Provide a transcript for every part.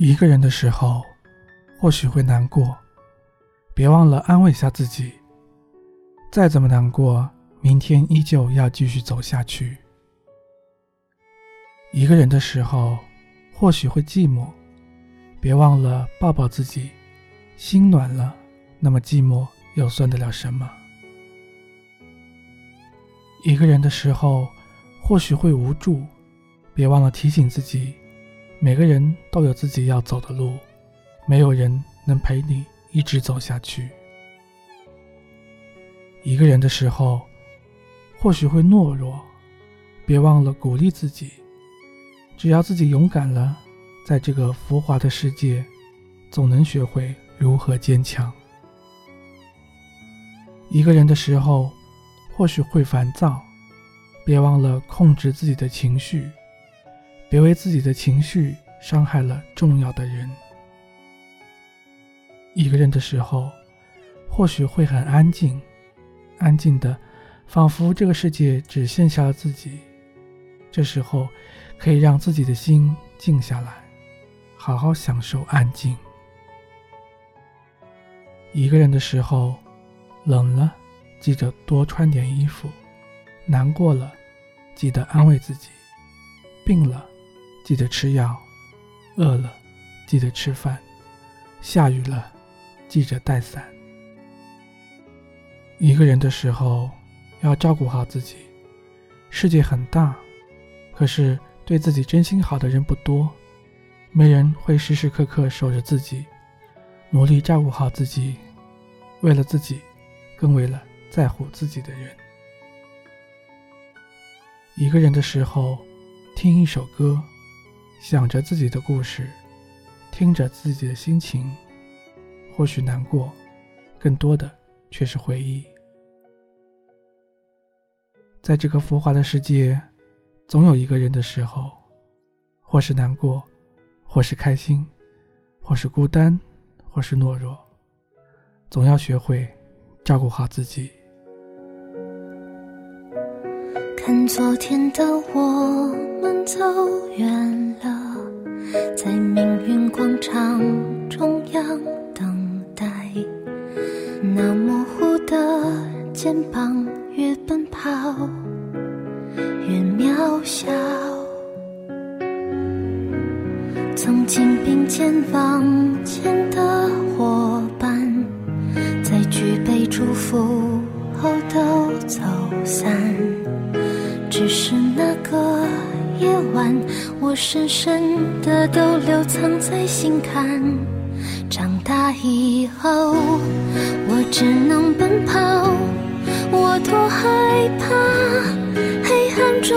一个人的时候，或许会难过，别忘了安慰一下自己。再怎么难过，明天依旧要继续走下去。一个人的时候，或许会寂寞，别忘了抱抱自己。心暖了，那么寂寞又算得了什么？一个人的时候，或许会无助，别忘了提醒自己。每个人都有自己要走的路，没有人能陪你一直走下去。一个人的时候，或许会懦弱，别忘了鼓励自己。只要自己勇敢了，在这个浮华的世界，总能学会如何坚强。一个人的时候，或许会烦躁，别忘了控制自己的情绪。别为自己的情绪伤害了重要的人。一个人的时候，或许会很安静，安静的，仿佛这个世界只剩下了自己。这时候，可以让自己的心静下来，好好享受安静。一个人的时候，冷了，记得多穿点衣服；难过了，记得安慰自己；病了。记得吃药，饿了记得吃饭，下雨了记着带伞。一个人的时候要照顾好自己。世界很大，可是对自己真心好的人不多，没人会时时刻刻守着自己，努力照顾好自己，为了自己，更为了在乎自己的人。一个人的时候，听一首歌。想着自己的故事，听着自己的心情，或许难过，更多的却是回忆。在这个浮华的世界，总有一个人的时候，或是难过，或是开心，或是孤单，或是懦弱，总要学会照顾好自己。看昨天的我们走远了，在命运广场中央等待。那模糊的肩膀，越奔跑越渺小。曾经并肩往前的伙伴，在举杯祝福后都走散。只是那个夜晚，我深深的都留藏在心坎。长大以后，我只能奔跑，我多害怕黑暗中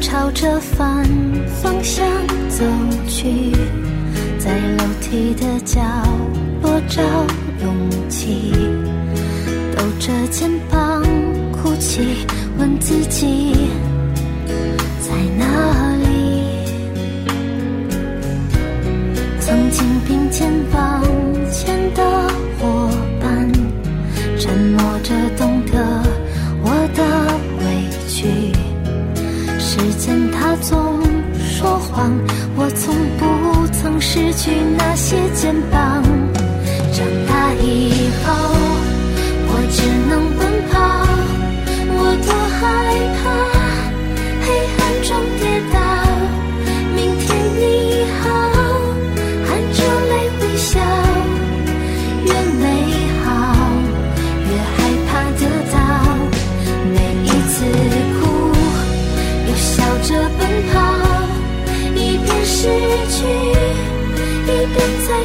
朝着反方向走去，在楼梯的角落找勇气，抖着肩膀哭泣，问自己在哪里。曾经并肩往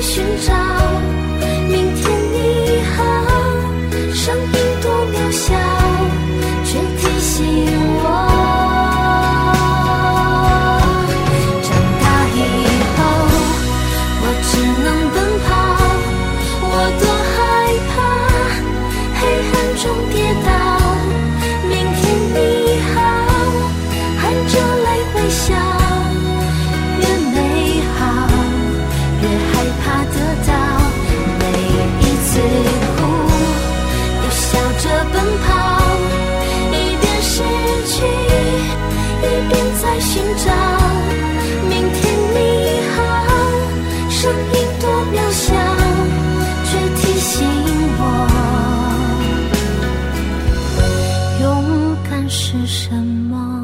寻找。明天你好，声音多渺小，却提醒我。长大以后，我只能奔跑，我多害怕黑暗中跌倒。声音多渺小，却提醒我，勇敢是什么。